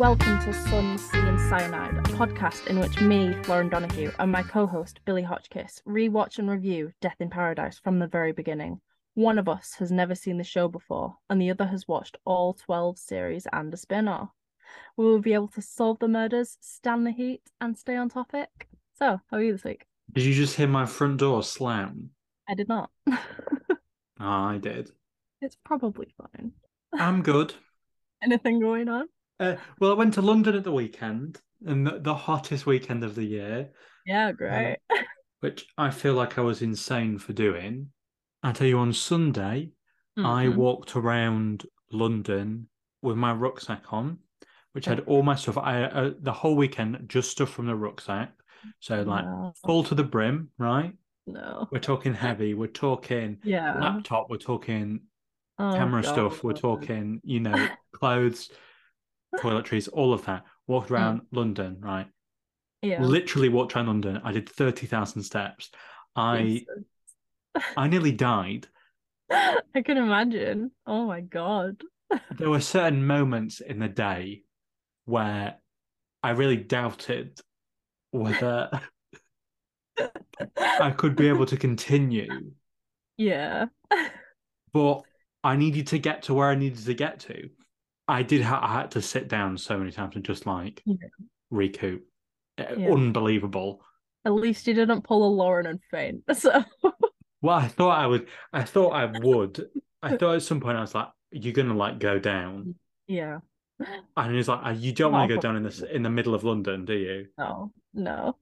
welcome to Sun, Sea and Cyanide, a podcast in which me, Lauren Donahue, and my co-host Billy Hotchkiss rewatch and review Death in Paradise from the very beginning. One of us has never seen the show before, and the other has watched all 12 series and a spin-off. We will be able to solve the murders, stand the heat, and stay on topic. So, how are you this week? Did you just hear my front door slam? I did not. Oh, I did. it's probably fine. I'm good. Anything going on? Uh, well, I went to London at the weekend, and the, the hottest weekend of the year, Yeah, great. which I feel like I was insane for doing. I tell you, on Sunday, I Mhm. walked around London with my rucksack on, which had all my stuff. I uh, the whole weekend just stuff from the rucksack, so like no. full to the brim. Right, no. we're talking heavy. We're talking Yeah. laptop. We're talking Oh, camera stuff. We're talking, you know, clothes, toiletries, all of that. Walked hmm. around London, right? Yeah. Literally walked around London. I did thirty thousand steps. I I nearly died. I can imagine. Oh my god. There were certain moments in the day where I really doubted whether I could be able to continue, Yeah. but I needed to get to where I needed to get to. I did. Ha- I had to sit down so many times and just like Yeah. recoup. Uh, Yeah. Unbelievable. At least you didn't pull a Lauren and faint. So Well, I thought I would. I thought I would. I thought at some point I was like, "You're gonna like go down," yeah. and he's like, "You don't want to go down in the in the middle of London, do you?" No. No.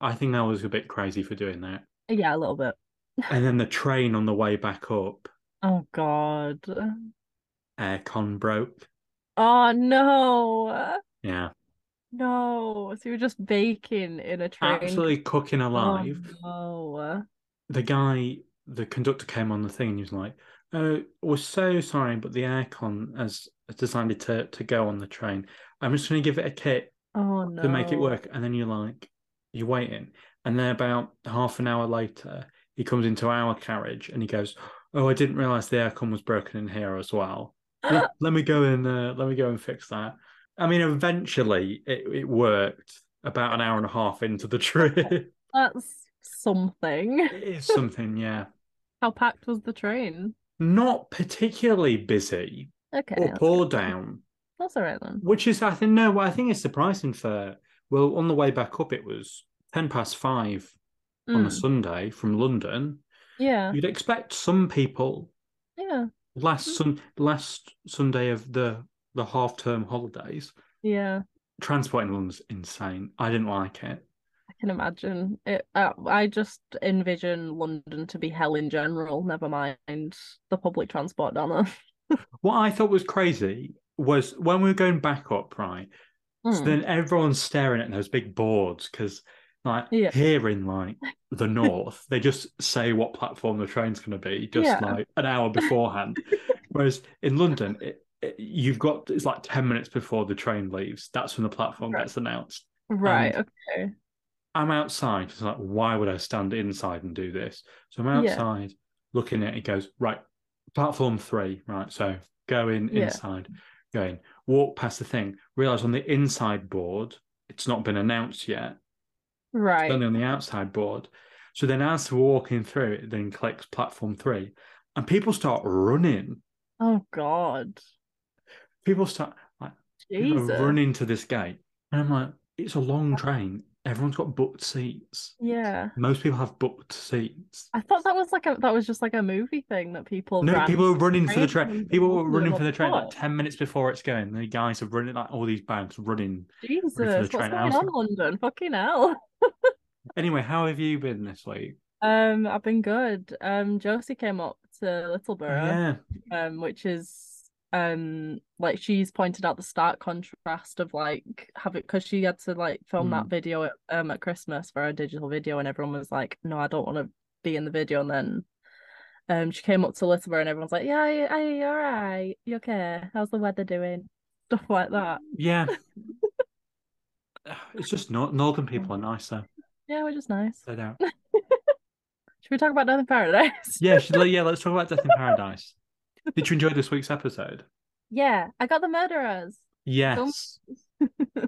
I think I was a bit crazy for doing that. Yeah, a little bit. And then the train on the way back up, Oh god. aircon broke. Oh no. Yeah, No. So you were just baking in a train. absolutely cooking oh, alive. Oh no. The guy, the conductor, came on the thing and he was like, "Oh, we're so sorry, but the aircon has, has decided to to go on the train. I'm just going to give it a kit Oh no. to make it work. And then you're like, you're waiting. And then about half an hour later, he comes into our carriage and he goes, Oh, I didn't realize the aircon was broken in here as well. Let, let me go and uh, let me go and fix that. I mean, eventually it, it worked about an hour and a half into the trip. That's something. it is something, yeah. How packed was the train? Not particularly busy Okay. up or good. down, That's all right then. which is, I think, no, I think it's surprising for, well, on the way back up, it was 10 past five on a Mm. Sunday from London, Yeah. you'd expect some people Yeah. Last sun last Sunday of the the half term holidays. Yeah. Transport in London's insane. I didn't like it. I can imagine it. Uh, I just envision London to be hell in general. Never mind the public transport down there. What I thought was crazy was when we were going back up, right? So Mm. then everyone's staring at those big boards because, like, Yeah. here in like the north, they just say what platform the train's going to be just Yeah. like an hour beforehand. Whereas in London, it, it, you've got it's like ten minutes before the train leaves. That's when the platform Right. gets announced. Right. and- Okay. I'm outside. It's like, why would I stand inside and do this? So I'm Yeah. outside looking at it. It goes, right, platform three, right? So go in Yeah. inside, go in, walk past the thing, realize on the inside board, it's not been announced yet. Right. only on the outside board. So then as we're walking through, it then clicks platform three, and people start running. Oh God. People start like people running to this gate. And I'm like, it's a long train. Everyone's got booked seats. Yeah. Most people have booked seats. I thought that was like a that was just like a movie thing that people No, people were running for the train. People were running for the train like 10 minutes before it's going. The guys are running like all these bags running. Jesus, the what's going on, London? Fucking hell. Anyway, how have you been this week? Um, I've been good. Um, Josie came up to Littleborough. yeah. um which is um like she's pointed out the stark contrast of like having because she had to like film that Mm. video at, um at Christmas for a digital video and everyone was like no I don't want to be in the video and then um she came up to Littleborough and everyone's like yeah are you all right you okay how's the weather doing stuff like that Yeah. it's just not northern people are nicer. yeah we're just nice No doubt. should we talk about Death in Paradise Yeah, should, yeah, let's talk about Death in Paradise. Did you enjoy this week's episode? yeah I got the murderers Yes.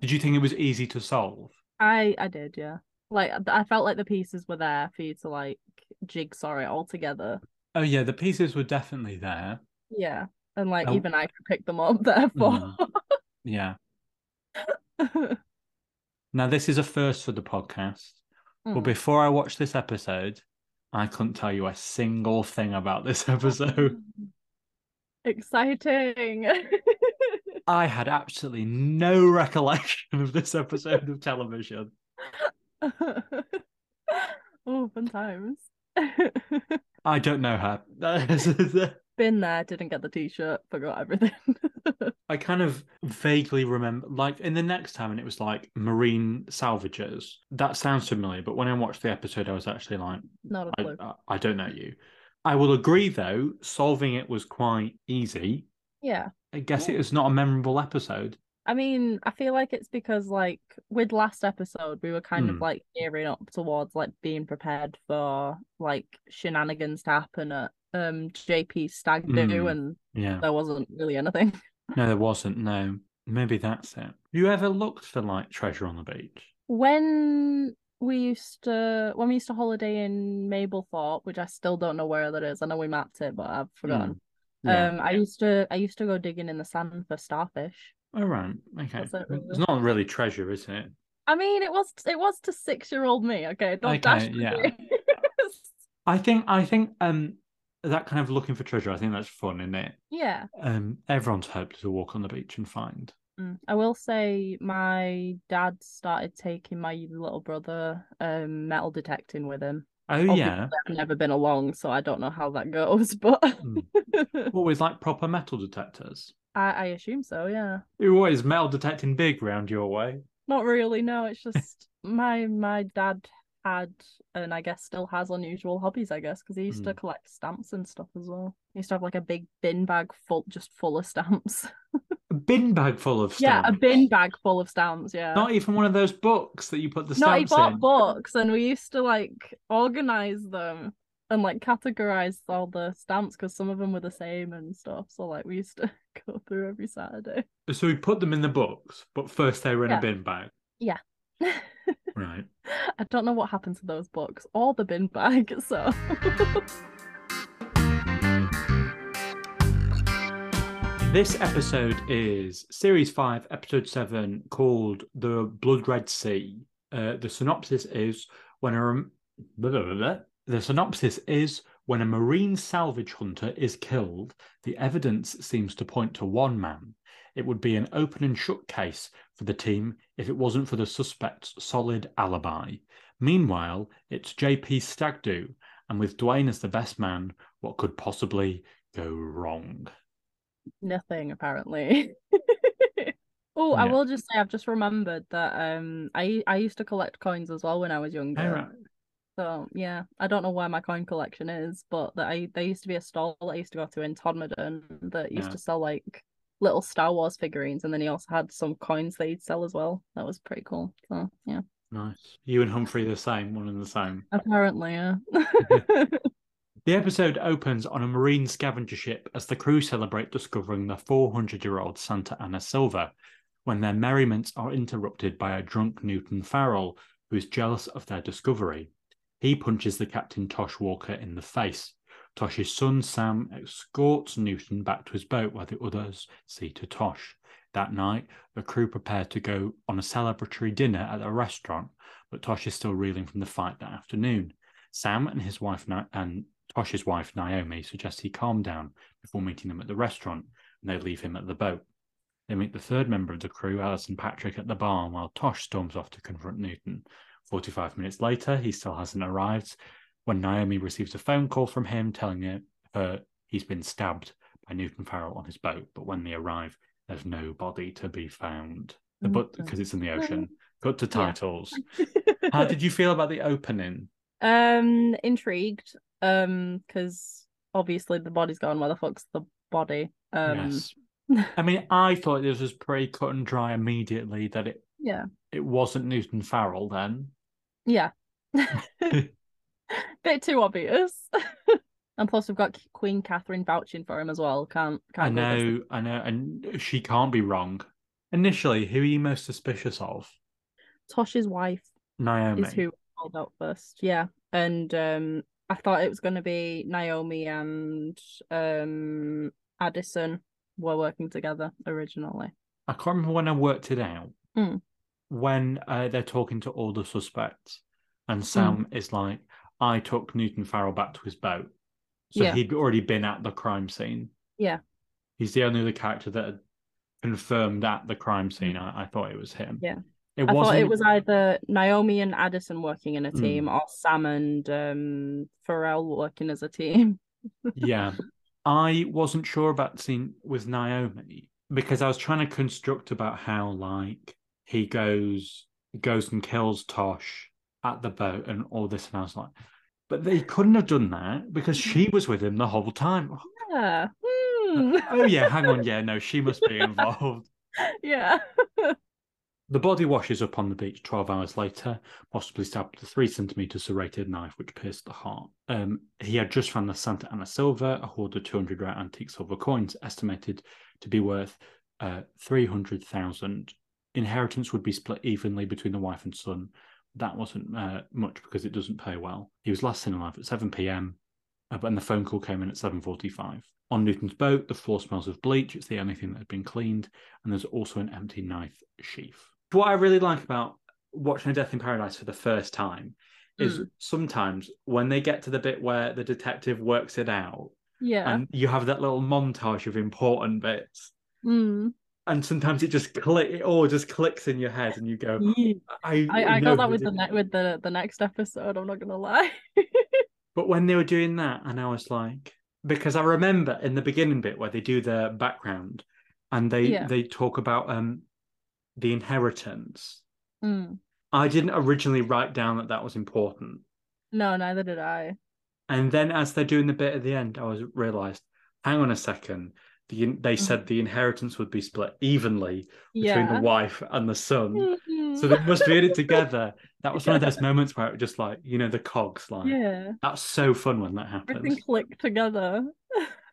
did you think it was easy to solve? I I did, yeah. Like I felt like the pieces were there for you to like jigsaw it all together. Oh yeah, the pieces were definitely there. Yeah, and like Oh. even I could pick them up. Therefore, Yeah. Now this is a first for the podcast. But Mm. before I watched this episode, I couldn't tell you a single thing about this episode. Exciting. I had absolutely no recollection of this episode of television. oh, fun times. I don't know her. Been there, didn't get the t-shirt, forgot everything. I kind of vaguely remember, like in the next time, and it was like marine salvagers. That sounds familiar, but when I watched the episode, I was actually like, Not a I, clue. I, I don't know you. I will agree, though, solving it was quite easy. Yeah. I guess Yeah. it was not a memorable episode. I mean, I feel like it's because like with last episode we were kind Hmm. of like gearing up towards like being prepared for like shenanigans to happen at um JP stag do Hmm. and Yeah. there wasn't really anything. No, there wasn't. No. Maybe that's it. You ever looked for like treasure on the beach? When we used to when we used to holiday in Mablethorpe, which I still don't know where that is. I know we mapped it, but I've forgotten. Yeah. Um I used to I used to go digging in the sand for starfish. All right. Okay. It, It's not really treasure, is it? I mean it was it was to six year old me, okay? Don't Okay, me. yeah. I think I think um that kind of looking for treasure, I think that's fun, isn't it? yeah. Um everyone's hoped to walk on the beach and find. Mm. I will say my dad started taking my little brother um metal detecting with him. Oh Obviously, yeah. I've never been along, so I don't know how that goes, but Mm. Always like proper metal detectors. I, I assume so, yeah. You're always metal detecting big round your way. Not really, no, it's just my my dad had and I guess still has unusual hobbies, I guess, because he used to Mm. collect stamps and stuff as well. He used to have like a big bin bag full just full of stamps. A bin bag full of stamps. Yeah, a bin bag full of stamps, yeah. Not even one of those books that you put the stamps No, he bought in. books and we used to like organize them and like categorize all the stamps because some of them were the same and stuff. So like we used to go through every Saturday. So we put them in the books, but first they were in Yeah. a bin bag. Yeah. Right. I don't know what happened to those books or the bin bag, so This episode is Series 5, Episode 7, called The Blood Red Sea. Uh, the synopsis is when a blah, blah, blah, the synopsis is when a marine salvage hunter is killed, the evidence seems to point to one man. It would be an open and shut case for the team if it wasn't for the suspect's solid alibi. Meanwhile, it's JP stag do, and with Dwayne as the best man, what could possibly go wrong? Nothing apparently. oh, I will just say I've just remembered that um I I used to collect coins as well when I was younger. All right. So yeah, I don't know where my coin collection is, but that I there used to be a stall that I used to go to in Todmorden that used Yeah. to sell like little Star Wars figurines, and then he also had some coins that he'd sell as well. That was pretty cool. So yeah, Nice. You and Humphrey the same, one and the same. apparently, yeah. The episode opens on a marine scavenger ship as the crew celebrate discovering the 400 year old Santa Ana Silver when their merriments are interrupted by a drunk Newton Farrell who is jealous of their discovery. He punches the captain Tosh Walker in the face. Tosh's son Sam escorts Newton back to his boat while the others see to Tosh. That night, the crew prepare to go on a celebratory dinner at a restaurant, but Tosh is still reeling from the fight that afternoon. Sam and his wife and Tosh's wife Naomi suggests he calm down before meeting them at the restaurant, and they leave him at the boat. They meet the third member of the crew, Addison Patrick, at the bar while Tosh storms off to confront Newton. 45 minutes later, he still hasn't arrived when Naomi receives a phone call from him telling her, he's been stabbed by Newton Farrell on his boat, but when they arrive, there's no body to be found. The because it's in the ocean. Cut to Yeah. titles. How did you feel about the opening? Um, intrigued. Um, because obviously the body's gone. Where the fuck's the body? Um, yes. I mean, I thought this was pretty cut and dry immediately that it, yeah, it wasn't Newton Farrell then. yeah. Bit too obvious. and plus, we've got Queen Catherine vouching for him as well. Can't I can't. against know, I know, and she can't be wrong. Initially, who are you most suspicious of? Tosh's wife Naomi. is who called out first. Yeah. And um I thought it was gonna be Naomi and um Addison were working together originally. I can't remember when I worked it out. Hmm. When uh, they're talking to all the suspects, Hmm. and Sam is like, "I took Newton Farrell back to his boat, so Yeah. he'd already been at the crime scene. Yeah. He's the only other character that had confirmed at the crime scene. I, I thought it was him. Hmm. Yeah. It I wasn't. thought it was either Naomi and Addison working in a Hmm. team or Sam and um Farrell working as a team. yeah, I wasn't sure about the scene with Naomi because I was trying to construct about how like he goes goes and kills Tosh at the boat and all this, and I was like, but they couldn't have done that because she was with him the whole time. Yeah. Hmm. Oh yeah, hang on, yeah, no, she must be involved. yeah. The body washes up on the beach 12 hours later, possibly stabbed with a three centimeter serrated knife which pierced the heart. Um, he had just found the Santa Ana silver, a hoard of 200 rare antique silver coins, estimated to be worth uh, 300,000. Inheritance would be split evenly between the wife and son. That wasn't uh, much because it doesn't pay well. He was last seen alive at 7 p.m., uh, but the phone call came in at 7.45. On Newton's boat, the floor smells of bleach. It's the only thing that had been cleaned. And there's also an empty knife sheath. What I really like about watching A Death in Paradise for the first time is Mm. sometimes when they get to the bit where the detective works it out Yeah. and you have that little montage of important bits Mm. and sometimes it just click it all just clicks in your head and you go I, I, I know got that with the ne- with the the next episode. I'm not gonna lie. But when they were doing that, and I was like, because I remember in the beginning bit where they do the background and they Yeah. they talk about um the inheritance. Mm. I didn't originally write down that that was important, No, neither did I. and then as they're doing the bit at the end, I was realized, hang on a second. The, they said the inheritance would be split evenly between Yeah. the wife and the son. So they must be in it together. That was one of those moments where it was just like, you know, the cogs like yeah, that's so fun when that happens. everything clicked together.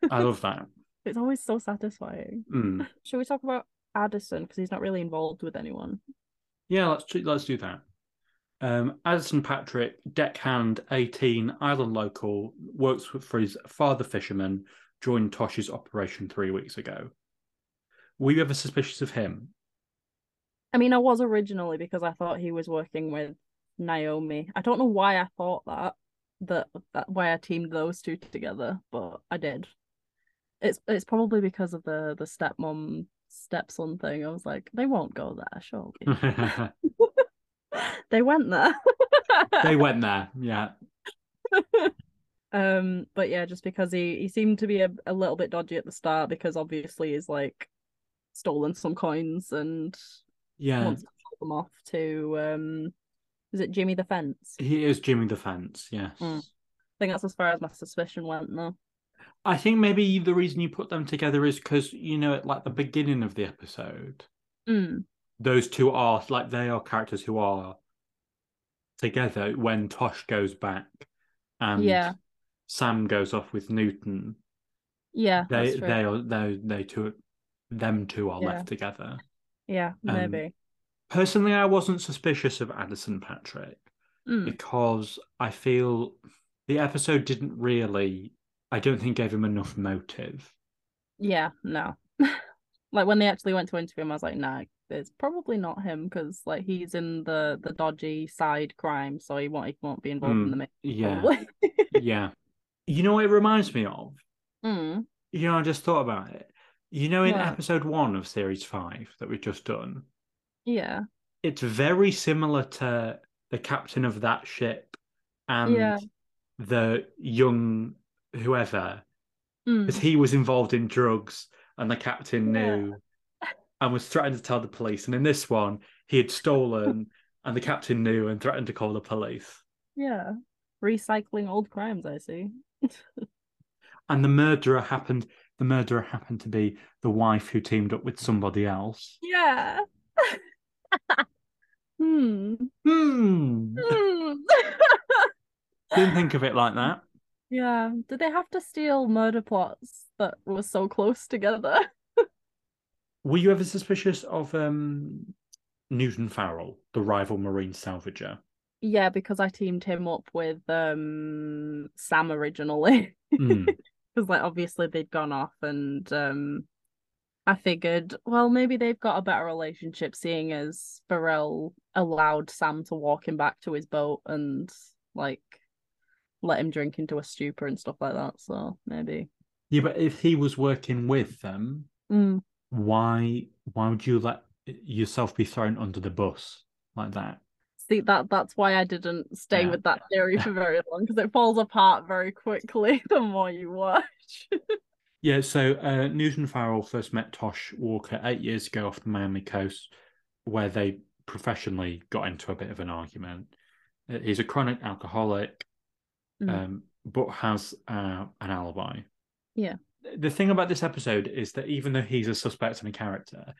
I love that. It's always so satisfying. Mm. Should we talk about Addison because he's not really involved with anyone? Yeah, let's let's do that. Um, Addison Patrick, deckhand, eighteen, island local, works for for his father fisherman. Joined Tosh's operation three weeks ago. Were you ever suspicious of him? I mean, I was originally because I thought he was working with Naomi. I don't know why I thought that that, that why I teamed those two together, but I did. It's it's probably because of the the stepmom stepson thing. I was like, they won't go there, surely. they went there. they went there. Yeah, um, but yeah, just because he he seemed to be a, a little bit dodgy at the start because obviously he's like stolen some coins and yeah. wants to sell them off to um is it Jimmy the Fence? He is Jimmy the Fence. Yes. Mm. think that's as far as my suspicion went though. I think maybe the reason you put them together is because you know, at like the beginning of the episode, Mm. those two are like they are characters who are together when Tosh goes back and Yeah. Sam goes off with Newton. Yeah, They they are they they two them two are Yeah. left together. Yeah, Um, maybe. Personally, I wasn't suspicious of Addison Patrick Mm. because I feel the episode didn't really I don't think gave him enough motive. Yeah, no. like when they actually went to interview him, I was like, nah, it's probably not him because like he's in the the dodgy side crime, so he won't he won't be involved in Mm, the mix. Yeah. Yeah. You know what it reminds me of? mm. You know, I just thought about it. You know, in What? episode one of series five that we've just done, Yeah. it's very similar to the captain of that ship and Yeah. the young whoever, Mm. because he was involved in drugs and the captain Yeah. knew and was threatening to tell the police. And in this one, he had stolen and the captain knew and threatened to call the police. Yeah. Recycling old crimes, I see. And the murderer happened the murderer happened to be the wife who teamed up with somebody else. Yeah. hmm. Hmm. Hmm. Didn't think of it like that. Yeah. Did they have to steal murder plots that were so close together? Were you ever suspicious of um, Newton Farrell, the rival marine salvager? Yeah, because I teamed him up with um Sam originally. Mm. Because like obviously they'd gone off and um I figured, well, maybe they've got a better relationship seeing as Farrell allowed Sam to walk him back to his boat and like let him drink into a stupor and stuff like that. So maybe. Yeah, but if he was working with them, Mm. why why would you let yourself be thrown under the bus like that? See that that's why I didn't stay Yeah. with that theory for very long because it falls apart very quickly the more you watch. Yeah, so uh, Newton Farrell first met Tosh Walker eight years ago off the Miami coast, where they professionally got into a bit of an argument. Uh, He's a chronic alcoholic, Mm. um, but has uh, an alibi. Yeah. The thing about this episode is that even though he's a suspect and a character,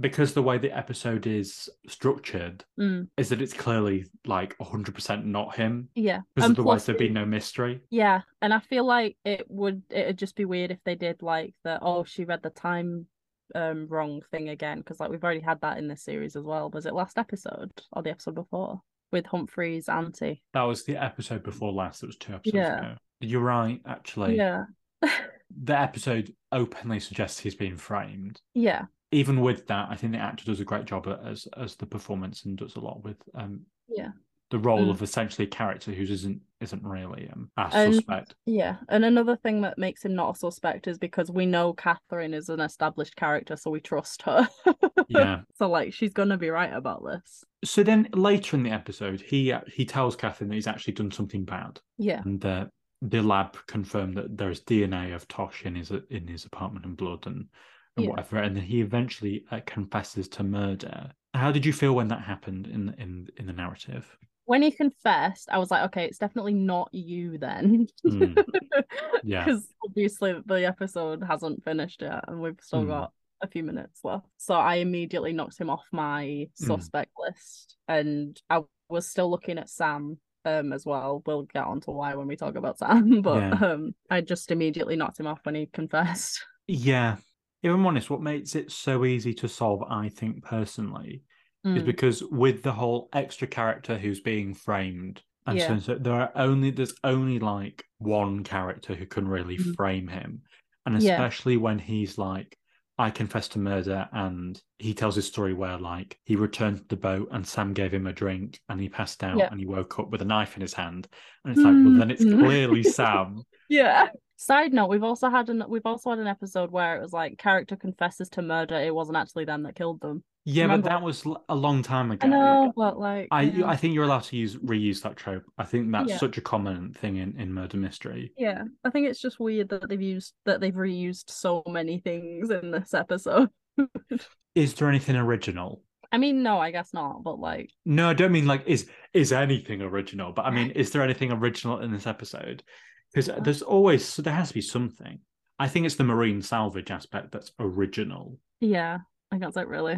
because the way the episode is structured, Mm. is that it's clearly like 100% not him, Yeah. because otherwise there'd be no mystery. Yeah, and I feel like it would it'd just be weird if they did like the oh she read the time um wrong thing again because like we've already had that in this series as well. Was it last episode or the episode before with Humphrey's auntie? That was the episode before last. It was two episodes Yeah. ago. You're right, actually. Yeah. The episode openly suggests he's being framed. Yeah. Even with that, I think the actor does a great job as as the performance and does a lot with um Yeah. the role Mm. of essentially a character who isn't isn't really um a And- suspect. Yeah. And another thing that makes him not a suspect is because we know Catherine is an established character, so we trust her. Yeah. So like she's gonna be right about this. So then later in the episode, he he tells Catherine that he's actually done something bad, Yeah. and the the lab confirmed that there's DNA of Tosh in his in his apartment and blood and, and Yeah. whatever, and then he eventually uh, confesses to murder. How did you feel when that happened in in in the narrative? When he confessed, I was like, okay, it's definitely not you then. Mm, yeah. Because obviously the episode hasn't finished yet and we've still Mm. got a few minutes left. So I immediately knocked him off my Mm. suspect list. And I was still looking at Sam um as well. We'll get on to why when we talk about Sam. But Yeah. um I just immediately knocked him off when he confessed. Yeah. If I'm honest, what makes it so easy to solve, I think personally, is Mm, because with the whole extra character who's being framed and so Yeah. and so there are only there's only like one character who can really Mhm. frame him and Yeah. especially when he's like i confess to murder and he tells his story where like he returned to the boat and sam gave him a drink and he passed out Yeah. and he woke up with a knife in his hand and it's like well then it's Mm. clearly sam Yeah. Side note, we've also had an we've also had an episode where it was like character confesses to murder, it wasn't actually them that killed them. Yeah Remember- but that was a long time ago I know, but like I, yeah. I think you're allowed to use reuse that trope. I think that's Yeah. such a common thing in, in murder mystery. Yeah, I think it's just weird that they've used that they've reused so many things in this episode. Is there anything original? I mean, no, I guess not, but like, No, I don't mean like is is anything original, but I mean, is there anything original in this episode? Because uh-huh. there's always so there has to be something. I think it's the marine salvage aspect that's original. yeah, I guess like really.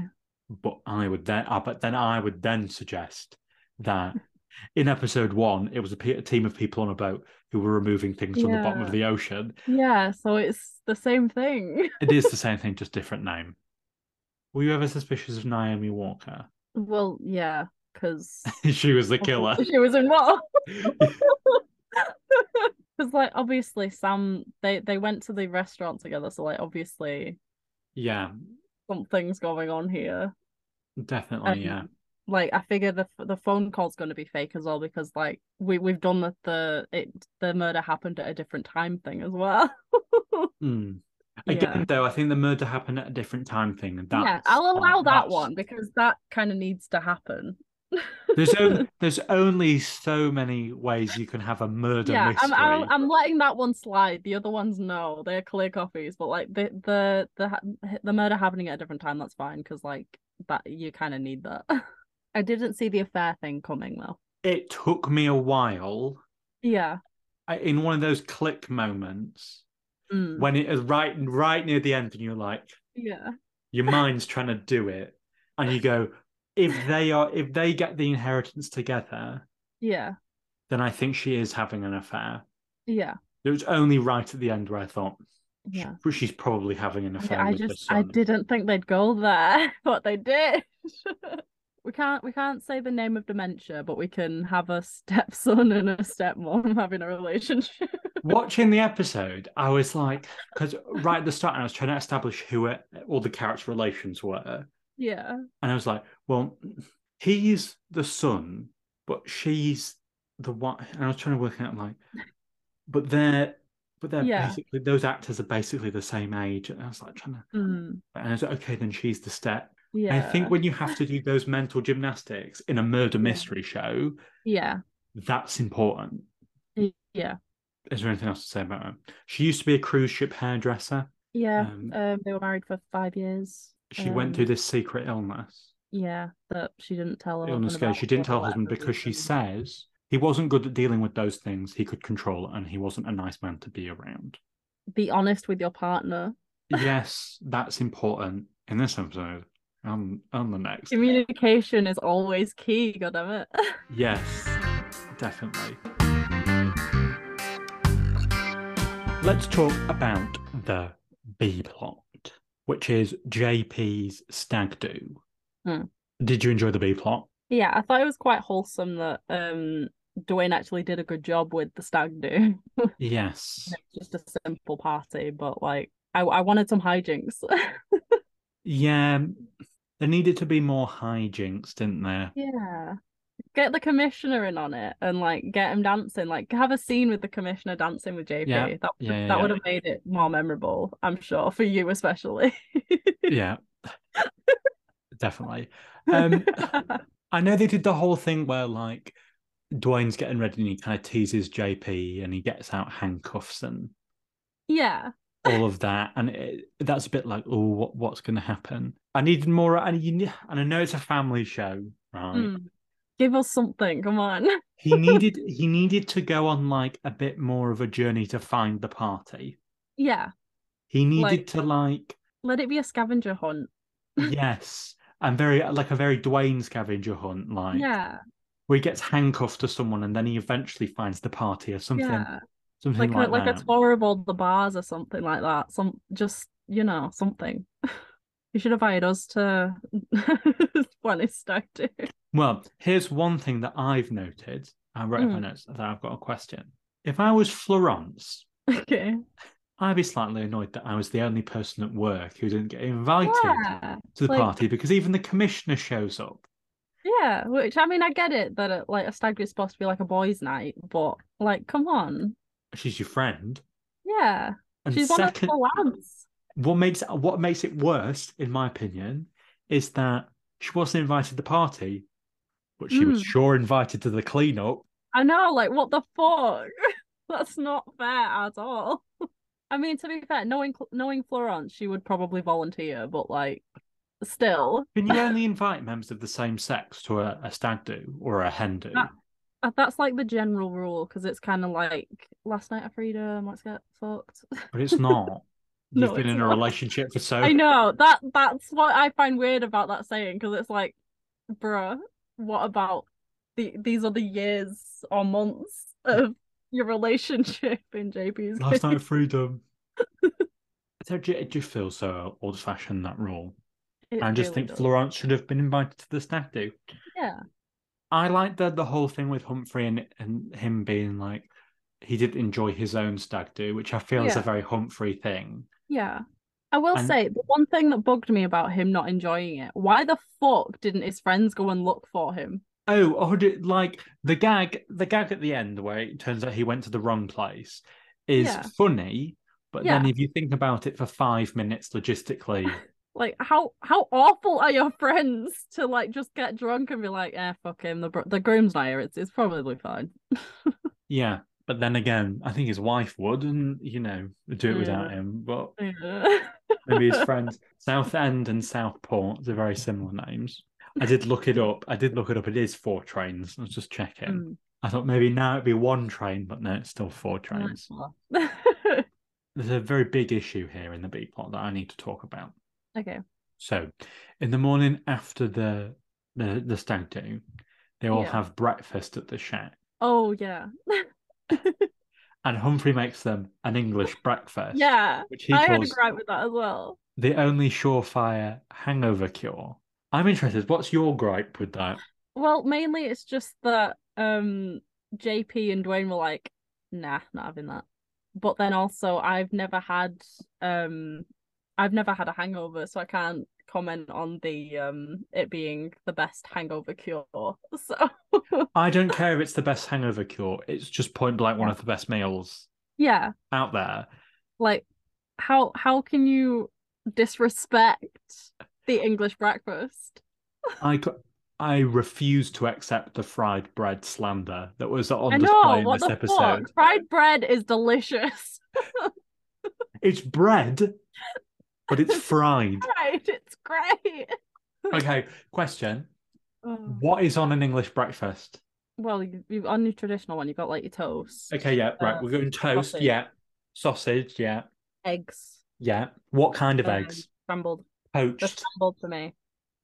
But I would then, but then I would then suggest that in episode one, it was a, pe- a team of people on a boat who were removing things from the bottom of the ocean. Yeah, so it's the same thing. It is the same thing, just different name. Were you ever suspicious of Naomi Walker? Well, yeah, because she was the killer. she was in what? Because like obviously Sam, they they went to the restaurant together, so like obviously yeah, something's going on here. definitely. Um, yeah. like I figure the the phone call's going to be fake as well because like we we've done the the it the murder happened at a different time thing as well. Mm. Again, Yeah. though, I think the murder happened at a different time thing. And that's, yeah, I'll allow that one because that kind of needs to happen. There's only, there's only so many ways you can have a murder yeah, mystery. I'm, I'm I'm letting that one slide. The other ones, no, they're clear copies. But like the the the the murder happening at a different time, that's fine because like that you kind of need that. I didn't see the affair thing coming though. It took me a while Yeah. I, in one of those click moments Mm. when it is right right near the end, and you're like, Yeah. your mind's trying to do it, and you go, if they are, if they get the inheritance together, Yeah. then I think she is having an affair. Yeah. It was only right at the end where I thought, Yeah. She- she's probably having an affair I her just I didn't think they'd go there, but they did. we can't we can't say the name of dementia, but we can have a stepson and a stepmom having a relationship. Watching the episode, I was like, because right at the start, I was trying to establish who it, all the character relations were, yeah. and I was like, well, he's the son, but she's the wife. And I was trying to work out like, but they're, but they're Yeah. basically those actors are basically the same age, and I was like trying to, Mm, and I was like, okay, then she's the step. yeah. And I think when you have to do those mental gymnastics in a murder mystery show, yeah. that's important. Yeah. Is there anything else to say about her? She used to be a cruise ship hairdresser. Yeah. Um, Um, they were married for five years. She went through Um, this secret illness. Yeah, that she didn't tell her husband goes. about She didn't tell her husband because she says he wasn't good at dealing with those things. He could control and he wasn't a nice man to be around. Be honest with your partner. yes, that's important in this episode. Um, on the next. Communication is always key, goddammit. Yes, definitely. Let's talk about the B plot, which is JP's stag do. Hmm. Did you enjoy the B plot? Yeah, I thought it was quite wholesome that um Dwayne actually did a good job with the stag do. Yes. Just a simple party, but like I I wanted some hijinks. Yeah, there needed to be more hijinks, didn't there? yeah. Get the commissioner in on it and like get him dancing. Like have a scene with the commissioner dancing with JP. Yeah, That yeah, yeah, that yeah. would have made it more memorable, I'm sure, for you especially. Yeah, definitely. Um, I know they did the whole thing where like Dwayne's getting ready and he kind of teases JP and he gets out handcuffs and yeah. all of that, and it, that's a bit like, oh, what, what's going to happen? I needed more, and you, and I know it's a family show, right? Mm. Give us something, come on. He needed he needed to go on like a bit more of a journey to find the party. Yeah. He needed Like- to like Let it be a scavenger hunt. yes, and very like a very Dwayne scavenger hunt, like Yeah. where he gets handcuffed to someone and then he eventually finds the party or something, Yeah. something Like like, a, like that. a tour of all the bars or something like that. Some just you know, something. You should have hired us to his stag do. Well, here's one thing that I've noted. I wrote in my Mm. notes that I've got a question. If I was Florence, Okay. I'd be slightly annoyed that I was the only person at work who didn't get invited Yeah. to the like- party because even the commissioner shows up. Yeah. Which I mean I get it that it, like a stag is supposed to be like a boys' night, but like come on. She's your friend. Yeah. And She's second, one of the lads. what makes what makes it worse, in my opinion, is that she wasn't invited to the party, but she was Mm. sure invited to the cleanup. I know, like what the fuck? That's not fair at all. I mean, to be fair, knowing knowing Florence, she would probably volunteer, but like, still, Can you only invite members of the same sex to a, a stag do or a hen do? That- uh, that's like the general rule because it's kind of like last night of freedom. Let's get fucked. But it's not. You've been it's in a not. relationship for so I know that that's what I find weird about that saying because it's like, bruh, what about the these are the years or months of your relationship in JP's last case? night of freedom. So it ju- it just feels so old fashioned that rule. It I just really think does. Florence should have been invited to the stag do. Yeah. I like the the whole thing with Humphrey and and him being like he did enjoy his own stag do, which I feel is a very Humphrey thing. Yeah. I will And- say the one thing that bugged me about him not enjoying it, why the fuck didn't his friends go and look for him? Oh, oh, did- like the gag, the gag at the end where it turns out he went to the wrong place is Yeah. funny, but then if you think about it for five minutes logistically, Like how how awful are your friends to like just get drunk and be like, eh, fuck him. The the groom's not here. It's it's probably fine. yeah. But then again, I think his wife would, and you know, do it without him. But Yeah. maybe his friends, Southend and Southport, are very similar names. I did look it up. I did look it up. It is four trains. I was just checking. Mm. I thought maybe now it'd be one train, but no, it's still four trains. There's a very big issue here in the B plot that I need to talk about. okay. So, in the morning after the the, the stag do, they all Yeah. have breakfast at the shack, Oh yeah. and Humphrey makes them an English breakfast. Yeah, which he I had a gripe with that as well. the only surefire hangover cure. I'm interested. What's your gripe with that? Well, mainly it's just that um JP and Dwayne were like, nah, not having that. But then also I've never had um I've never had a hangover, so I can't comment on the um it being the best hangover cure. So I don't care if it's the best hangover cure. It's just point blank one of the best meals yeah, out there. like how how can you disrespect the English breakfast? I I refuse to accept the fried bread slander that was on I display in what this the episode. fuck? Fried bread is delicious. It's bread, but it's fried. right, it's great. Okay, question. Oh. What is on an English breakfast? Well, you, you on your traditional one, you've got like your toast, Okay, yeah, right. Uh, We're going toast, sausage. yeah. Sausage, yeah. eggs, Yeah. What kind of um, eggs? scrambled. Poached. scrambled for me.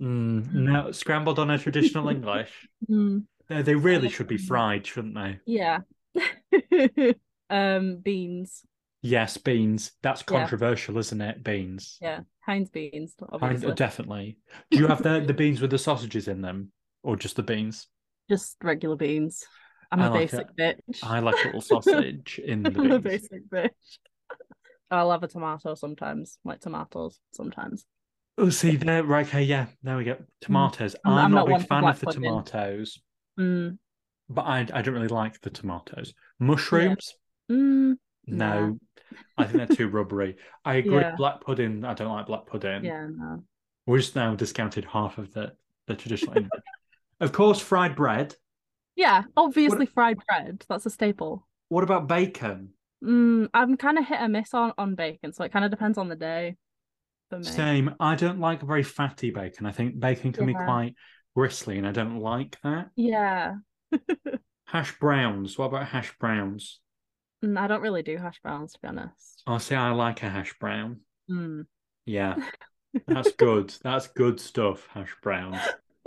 Mm, no, scrambled on a traditional English. Mm, They, they really should be fried, shouldn't they? yeah. um, beans. Yes, beans. That's Yeah. controversial, isn't it? Beans. Yeah, Heinz beans, I- obviously. definitely. Do you have the, the beans with the sausages in them, or just the beans? Just regular beans. I'm I a like basic bitch. I like a little sausage in the I'm a beans. basic bitch. I'll have a tomato sometimes, like tomatoes sometimes. Oh, see there, right? Okay, yeah, there we go. Tomatoes. I'm- I'm, I'm not not a big fan of the pudding. tomatoes, Mm, but I I don't really like the tomatoes. Mushrooms, mm, no, I think they're too rubbery. I agree. Yeah. Black pudding, I don't like black pudding. yeah, no. We're just now discounted half of the the traditional. Of course, fried bread. Yeah, obviously fried bread. That's a staple. What about bacon? Mm, I'm kind of hit or miss on, on bacon, so it kind of depends on the day. Same. I don't like very fatty bacon. I think bacon can be quite bristly, and I don't like that. Yeah. Hash browns. What about hash browns? Mm, I don't really do hash browns, to be honest. I'll say I like a hash brown. Mm. Yeah, that's good. That's good stuff. Hash browns.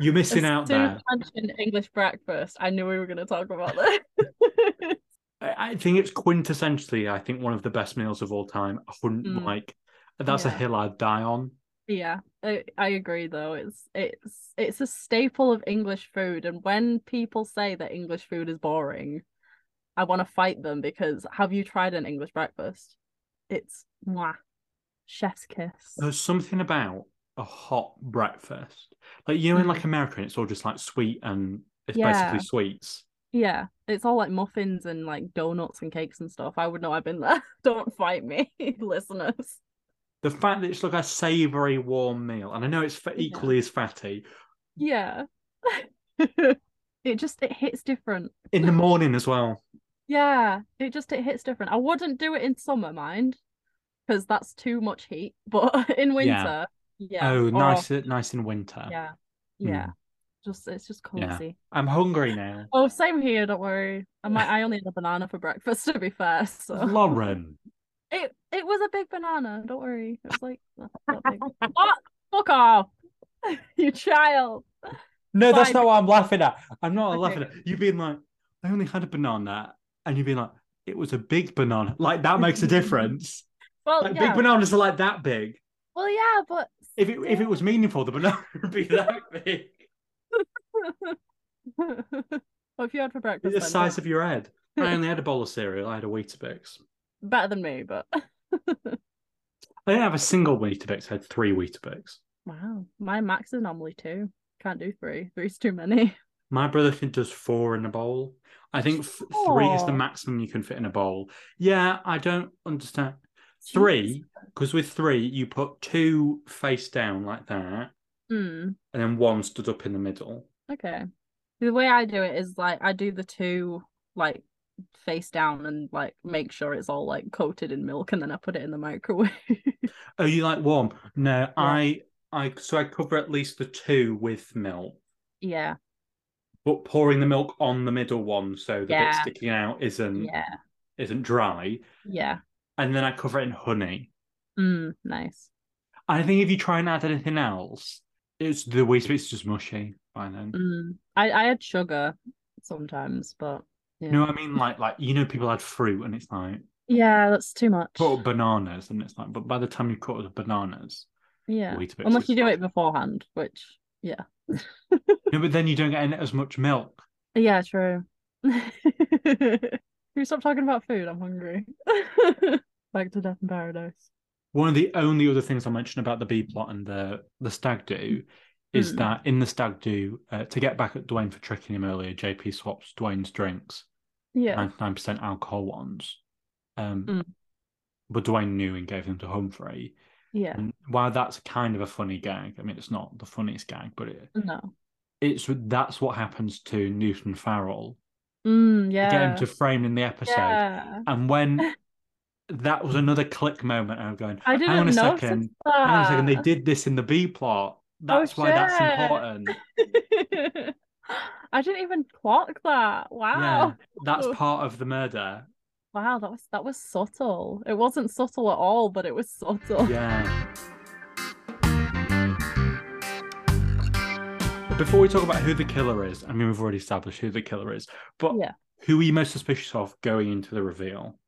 You're missing As out there. you mentioned English breakfast, I knew we were going to talk about this. I think it's quintessentially, I think, one of the best meals of all time. I wouldn't Mm. like. That's a hill I'd die on. yeah, I, I agree though. It's it's it's a staple of English food, and when people say that English food is boring, I want to fight them because have you tried an English breakfast? It's mwah, chef's kiss. There's something about a hot breakfast, like you know, in Mm. like American, it's all just like sweet and it's Yeah. basically sweets. Yeah, it's all like muffins and like donuts and cakes and stuff. I would know I've been there. Don't fight me, listeners. The fact that it's like a savoury, warm meal, and I know it's fa- Yeah. equally as fatty Yeah. it just it hits different. in the morning as well. Yeah, it just it hits different. I wouldn't do it in summer, mind, because that's too much heat. But in winter, yeah. oh, or- nice, nice in winter. Yeah, Mm. Yeah. Just it's just Yeah. cozy. I'm hungry now. Oh, same here. Don't worry. I might. I only had a banana for breakfast, to be fair. So Lauren, it it was a big banana. Don't worry. It was like what? Fuck off, you child. no, that's not what I'm laughing at. I'm not Okay. laughing at you being like, I only had a banana, and you being like, it was a big banana. Like that makes a difference. Well, Like yeah. big bananas are like that big. Well, yeah, but If it if it was meaningful, the banana would be that big. What if you had for breakfast? the then? size of your head. I only had a bowl of cereal. I had a Weetabix. better than me, but I didn't have a single Weetabix. I had three Weetabix. wow, my max is normally two. Can't do three. Three's too many. My brother can does four in a bowl. I think f- three is the maximum you can fit in a bowl. Yeah, I don't understand. Three, because with three, you put two face down like that, Hmm. and then one stood up in the middle. Okay. The way I do it is like I do the two like face down and like make sure it's all like coated in milk and then I put it in the microwave. Oh, you like warm? No, I, I, so I cover at least the two with milk, yeah. but pouring the milk on the middle one so the bit sticking out isn't Yeah. isn't dry, Yeah. and then I cover it in honey. Mm, nice. I think if you try and add anything else, it's the waste bit's just mushy by then. Mm. I I add sugar sometimes, but Yeah. You know what I mean? Like, like you know, people had fruit, and it's like Yeah, that's too much. put bananas, and it's like, but by the time you cut the bananas, Yeah. Wait a bit Unless you do it beforehand, which yeah. no, but then you don't get in as much milk. Yeah, true. Can you stop talking about food? I'm hungry. Back to Death in Paradise. One of the only other things I mentioned about the B plot and the the stag do is Mm. that in the stag do, uh, to get back at Dwayne for tricking him earlier, JP swaps Dwayne's drinks, Yeah. ninety nine percent alcohol ones. Um, Mm. but Dwayne knew and gave them to Humphrey. Yeah. And while that's kind of a funny gag, I mean, it's not the funniest gag, but it, No. it's that's what happens to Newton Farrell. Mm, to yeah. Get him to frame in the episode, yeah. and when that was another click moment, I'm going, I hang didn't on a second, that. hang on a second, they did this in the B plot. That's why that's Oh, important. I didn't even clock that. Yeah, Wow. that's part of the murder. Wow, that was that was subtle. It wasn't subtle at all, but it was subtle. Yeah. Before we talk about who the killer is, I mean, we've already established who the killer is, but Yeah. who are you most suspicious of going into the reveal?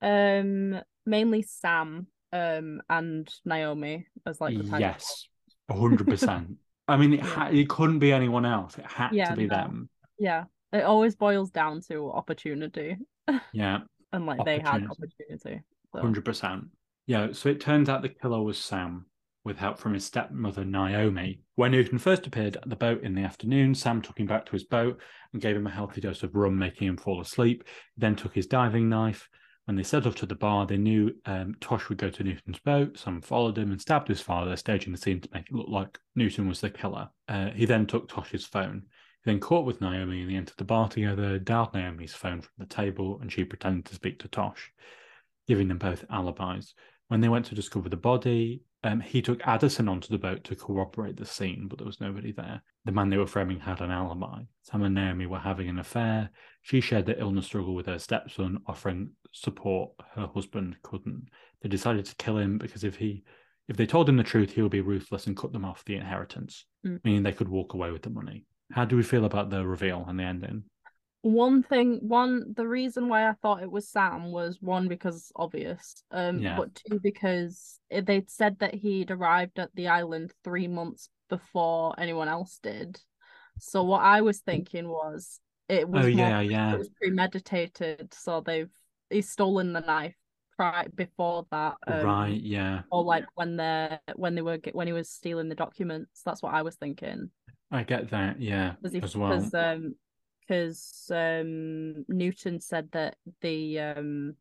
Um, mainly Sam, um, and Naomi as like the yes, hundred percent. I mean, it, ha- it couldn't be anyone else. It had Yeah, to be no. them. Yeah, it always boils down to opportunity, Yeah, and like they had Opportunity. opportunity. so. hundred percent. Yeah. So it turns out the killer was Sam, with help from his stepmother Naomi. When Newton first appeared at the boat in the afternoon, Sam took him back to his boat and gave him a healthy dose of rum, making him fall asleep. He then took his diving knife. When they set off to the bar, they knew um, Tosh would go to Newton's boat. Sam followed him and stabbed his father, staging the scene to make it look like Newton was the killer. Uh, he then took Tosh's phone. He then caught with Naomi and they entered the bar together, dialed Naomi's phone from the table, and she pretended to speak to Tosh, giving them both alibis. When they went to discover the body, um, he took Addison onto the boat to corroborate the scene, but there was nobody there. The man they were framing had an alibi. Sam and Naomi were having an affair. She shared the illness struggle with her stepson, offering support her husband couldn't. They decided to kill him because if he if they told him the truth, he would be ruthless and cut them off the inheritance, Mm. meaning they could walk away with the money. How do we feel about the reveal and the ending? One thing, one, the reason why I thought it was Sam was one because obvious, um, Yeah. but two because they'd said that he'd arrived at the island three months before anyone else did. So what I was thinking was it was Oh yeah, yeah. it was premeditated. So they've he's stolen the knife right before that, um, right, yeah. or like when they when they were when he was stealing the documents. That's what I was thinking. I get that, yeah, Because as well. because um because um Newton said that the um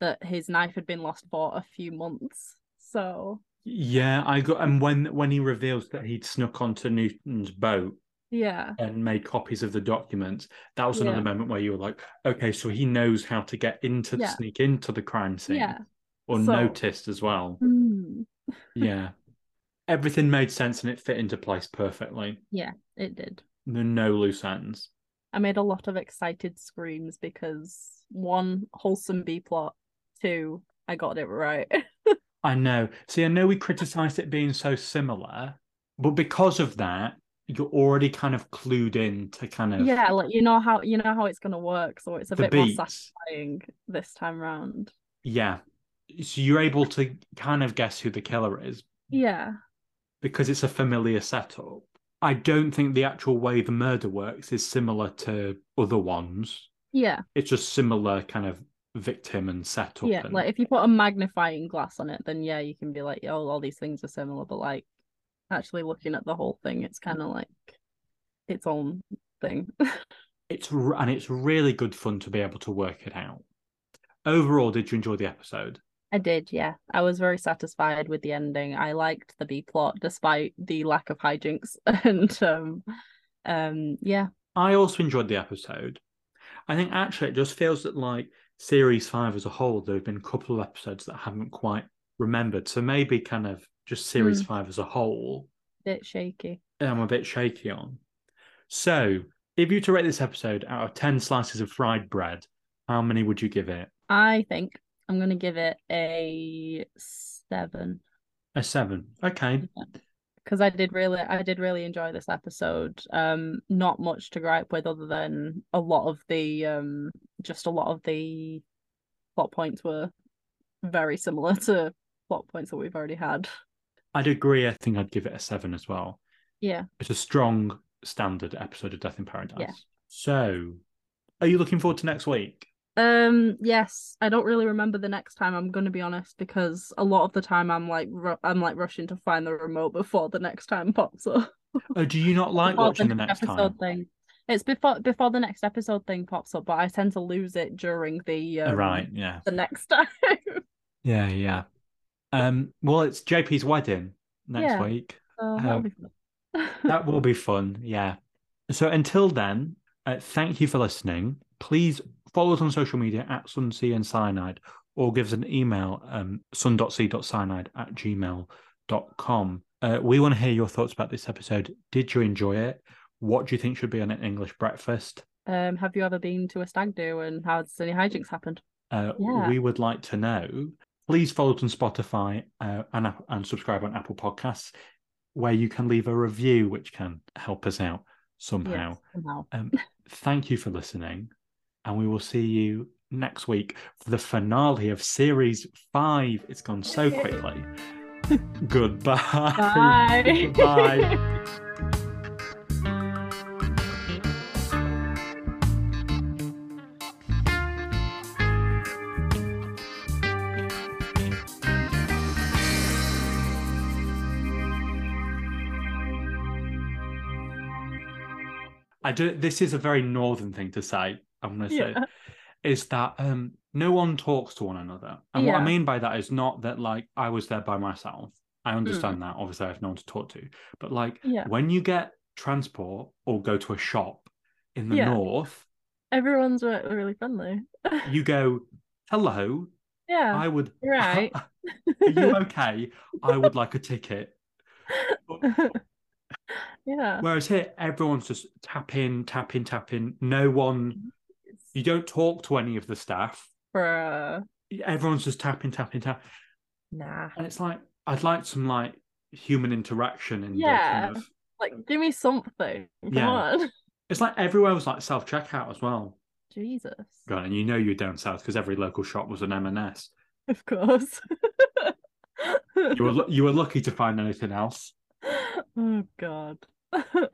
that his knife had been lost for a few months. So Yeah, I got and when when he reveals that he'd snuck onto Newton's boat yeah, and made copies of the documents, that was another Yeah. moment where you were like, okay, so he knows how to get into Yeah. sneak into the crime scene yeah. noticed as well. Hmm. Yeah. Everything made sense and it fit into place perfectly. Yeah, it did. There no loose ends. I made a lot of excited screams because one, wholesome B plot, two, I got it right. I know. See, I know we criticized it being so similar, but because of that, you're already kind of clued in to kind of yeah, like you know how you know how it's gonna work, so it's a bit more satisfying this time round. Yeah. So you're able to kind of guess who the killer is Yeah. because it's a familiar setup. I don't think the actual way the murder works is similar to other ones. Yeah. It's just similar kind of victim and setup. Yeah, and, like if you put a magnifying glass on it, then yeah, you can be like, oh, all these things are similar. But like actually looking at the whole thing, it's kind of like its own thing. it's and it's really good fun to be able to work it out. Overall, did you enjoy the episode? I did, yeah. I was very satisfied with the ending. I liked the B plot despite the lack of hijinks, and um, um, yeah, I also enjoyed the episode. I think actually it just feels that like series five as a whole, there have been a couple of episodes that I haven't quite remembered. So maybe kind of just series Mm. five as a whole, bit shaky. I'm a bit shaky on. So if you were to rate this episode out of 10 slices of fried bread, how many would you give it? I think I'm gonna give it a seven A seven. Okay. because I did really I did really enjoy this episode. Um, not much to gripe with other than a lot of the um, just a lot of the plot points were very similar to plot points that we've already had. I'd agree. I think I'd give it a seven as well. Yeah. It's a strong standard episode of Death in Paradise. Yeah. So, are you looking forward to next week? Um. Yes. I don't really remember the next time. I'm going to be honest because a lot of the time I'm like ru- I'm like rushing to find the remote before the next time pops up. Oh, do you not like Before watching the next episode time? thing. It's before before the next episode thing pops up, but I tend to lose it during the Oh, um, right. Yeah. the next time. Yeah. Yeah. Um. Well, it's JP's wedding next Yeah. week. so Um, that'll be fun. That will be fun. Yeah. So until then, uh, thank you for listening. Please follow us on social media at Sunsea and Cyanide or give us an email, um, sun.c.cyanide at gmail.com. Uh, we want to hear your thoughts about this episode. Did you enjoy it? What do you think should be on an English breakfast? Um, have you ever been to a stag do and how has any hijinks happened? Uh, Yeah. We would like to know. Please follow us on Spotify uh, and, and subscribe on Apple Podcasts, where you can leave a review, which can help us out somehow. Yes, somehow. Um, thank you for listening, and we will see you next week for the finale of series five. It's gone so quickly. Goodbye. Bye. Bye. I do. This is a very northern thing to say. I'm going to say Yeah. is that um, no one talks to one another, and what I mean by that is not that like I was there by myself. I Hmm. understand that. Obviously, I have no one to talk to, but like Yeah. when you get transport or go to a shop in the Yeah. north, Everyone's really friendly. you go, "Hello, yeah. I would." right. Are you okay? I would like a ticket. Yeah. Whereas here, everyone's just tapping, tapping, tapping. No one, you don't talk to any of the staff. Bruh. Everyone's just tapping, tapping, tapping. Nah. And it's like, I'd like some like human interaction in Yeah. kind of. Like, give me something. Come Yeah. on. It's like everywhere was like self checkout as well. Jesus. God, and you know you're down south because every local shop was an M&S. Of course. You were you were lucky to find anything else. oh God.